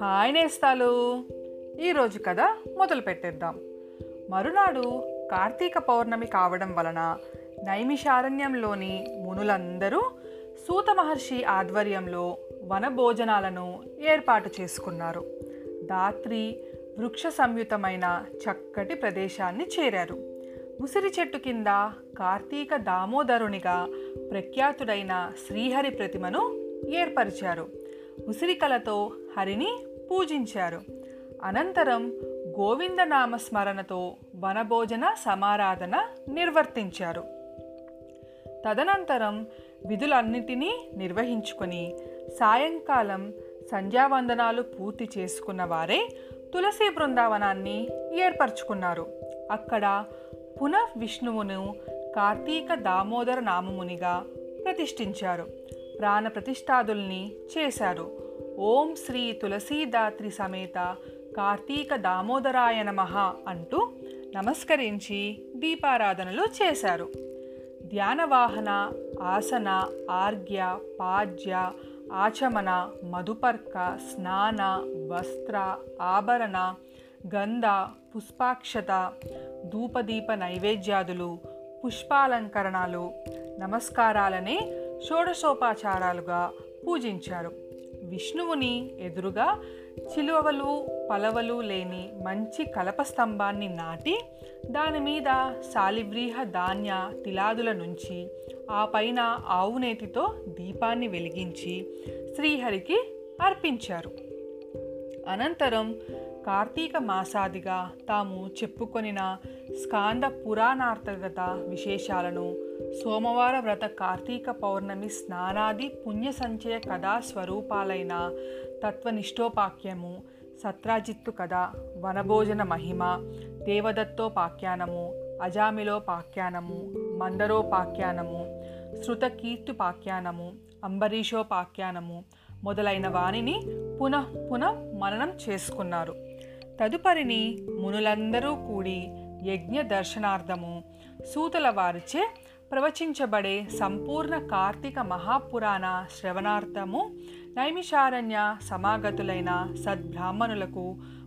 Hi నేస్తాలు. ఈరోజు కథ మొదలు పెట్టేద్దాం మరునాడు కార్తీక పౌర్ణమి కావడం వలన నైమిషారణ్యంలోని మునులందరూ సూత మహర్షి ఆధ్వర్యంలో వనభోజనాలను ఏర్పాటు చేసుకున్నారు. దాత్రి వృక్ష సంయుతమైన చక్కటి ప్రదేశాన్ని చేరారు. ఉసిరి చెట్టు కింద కార్తీక దామోదరునిగా ప్రఖ్యాతుడైన శ్రీహరి ప్రతిమను ఏర్పరిచారు. ఉసిరికలతో హరిని పూజించారు. అనంతరం గోవింద నామస్మరణతో వనభోజన సమారాధన నిర్వర్తించారు. తదనంతరం విధులన్నిటినీ నిర్వహించుకొని సాయంకాలం సంధ్యావందనాలు పూర్తి చేసుకున్న వారే తులసి బృందావనాన్ని ఏర్పరచుకున్నారు. అక్కడ పునః విష్ణువును కార్తీక దామోదర నామమునిగా ప్రతిష్ఠించారు. ప్రాణ ప్రతిష్ఠాదుల్ని చేశారు. ఓం శ్రీ తులసీదాత్రి సమేత కార్తీక దామోదరాయ నమః అంటూ నమస్కరించి దీపారాధనలు చేశారు. ధ్యానవాహన ఆసన ఆర్ఘ్య పాజ్య ఆచమన మధుపర్క స్నాన వస్త్ర ఆభరణ గంధ పుష్పాక్షత ధూపదీప నైవేద్యాదులు పుష్పాలంకరణాలు నమస్కారాలనే షోడశోపాచారాలుగా పూజించారు. విష్ణువుని ఎదురుగా చిలువలు పలవలు లేని మంచి కలప స్తంభాన్ని నాటి దాని మీద శాలివ్రీహ ధాన్య తిలాదుల నుంచి ఆ పైన ఆవునేతితో దీపాన్ని వెలిగించి శ్రీహరికి అర్పించారు. అనంతరం కార్తీక మాసాదిగా తాము చెప్పుకొనిన స్కాంద పురాణార్థగత విశేషాలను సోమవార వ్రత కార్తీక పౌర్ణమి స్నానాది పుణ్య సంచయ కథా స్వరూపాలైన తత్వనిష్టోపాఖ్యము సత్రాజిత్తు కథ వనభోజన మహిమ దేవదత్తోపాఖ్యానము అజామిలోపాఖ్యానము మందరోపాఖ్యానము శృతకీర్తుపాఖ్యానము అంబరీషోపాఖ్యానము మొదలైన వాణిని పునః పునః మననం చేసుకున్నారు. తదుపరిని మునులందరూ కూడి యజ్ఞ దర్శనార్థము. సూతుల వారిచే ప్రవచించబడే సంపూర్ణ కార్తీక మహాపురాణ శ్రవణార్థము నైమిషారణ్య సమాగతులైన సద్బ్రాహ్మణులకు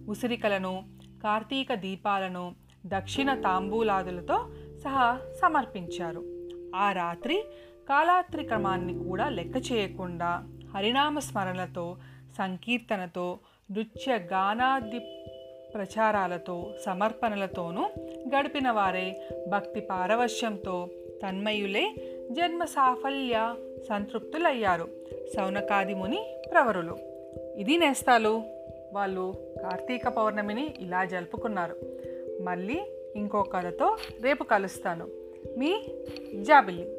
ఉసిరికలను కార్తీక దీపాలను దక్షిణ తాంబూలాదులతో సహా సమర్పించారు. ఆ రాత్రి కాలాత్రి క్రమాన్ని కూడా లెక్క చేయకుండా హరినామ స్మరణతో సంకీర్తనతో నృత్య గానాది ప్రచారాలతో సమర్పణలతోనూ గడిపిన వారే భక్తి పారవశ్యంతో తన్మయులే జన్మ సాఫల్య సంతృప్తులయ్యారు సౌనకాది ముని ప్రవరులు. ఇది నేస్తాలు. వాళ్ళు కార్తీక పౌర్ణమిని ఇలా జరుపుకున్నారు. మళ్ళీ ఇంకో కథతో రేపు కలుస్తాను. మీ జాబిల్లి.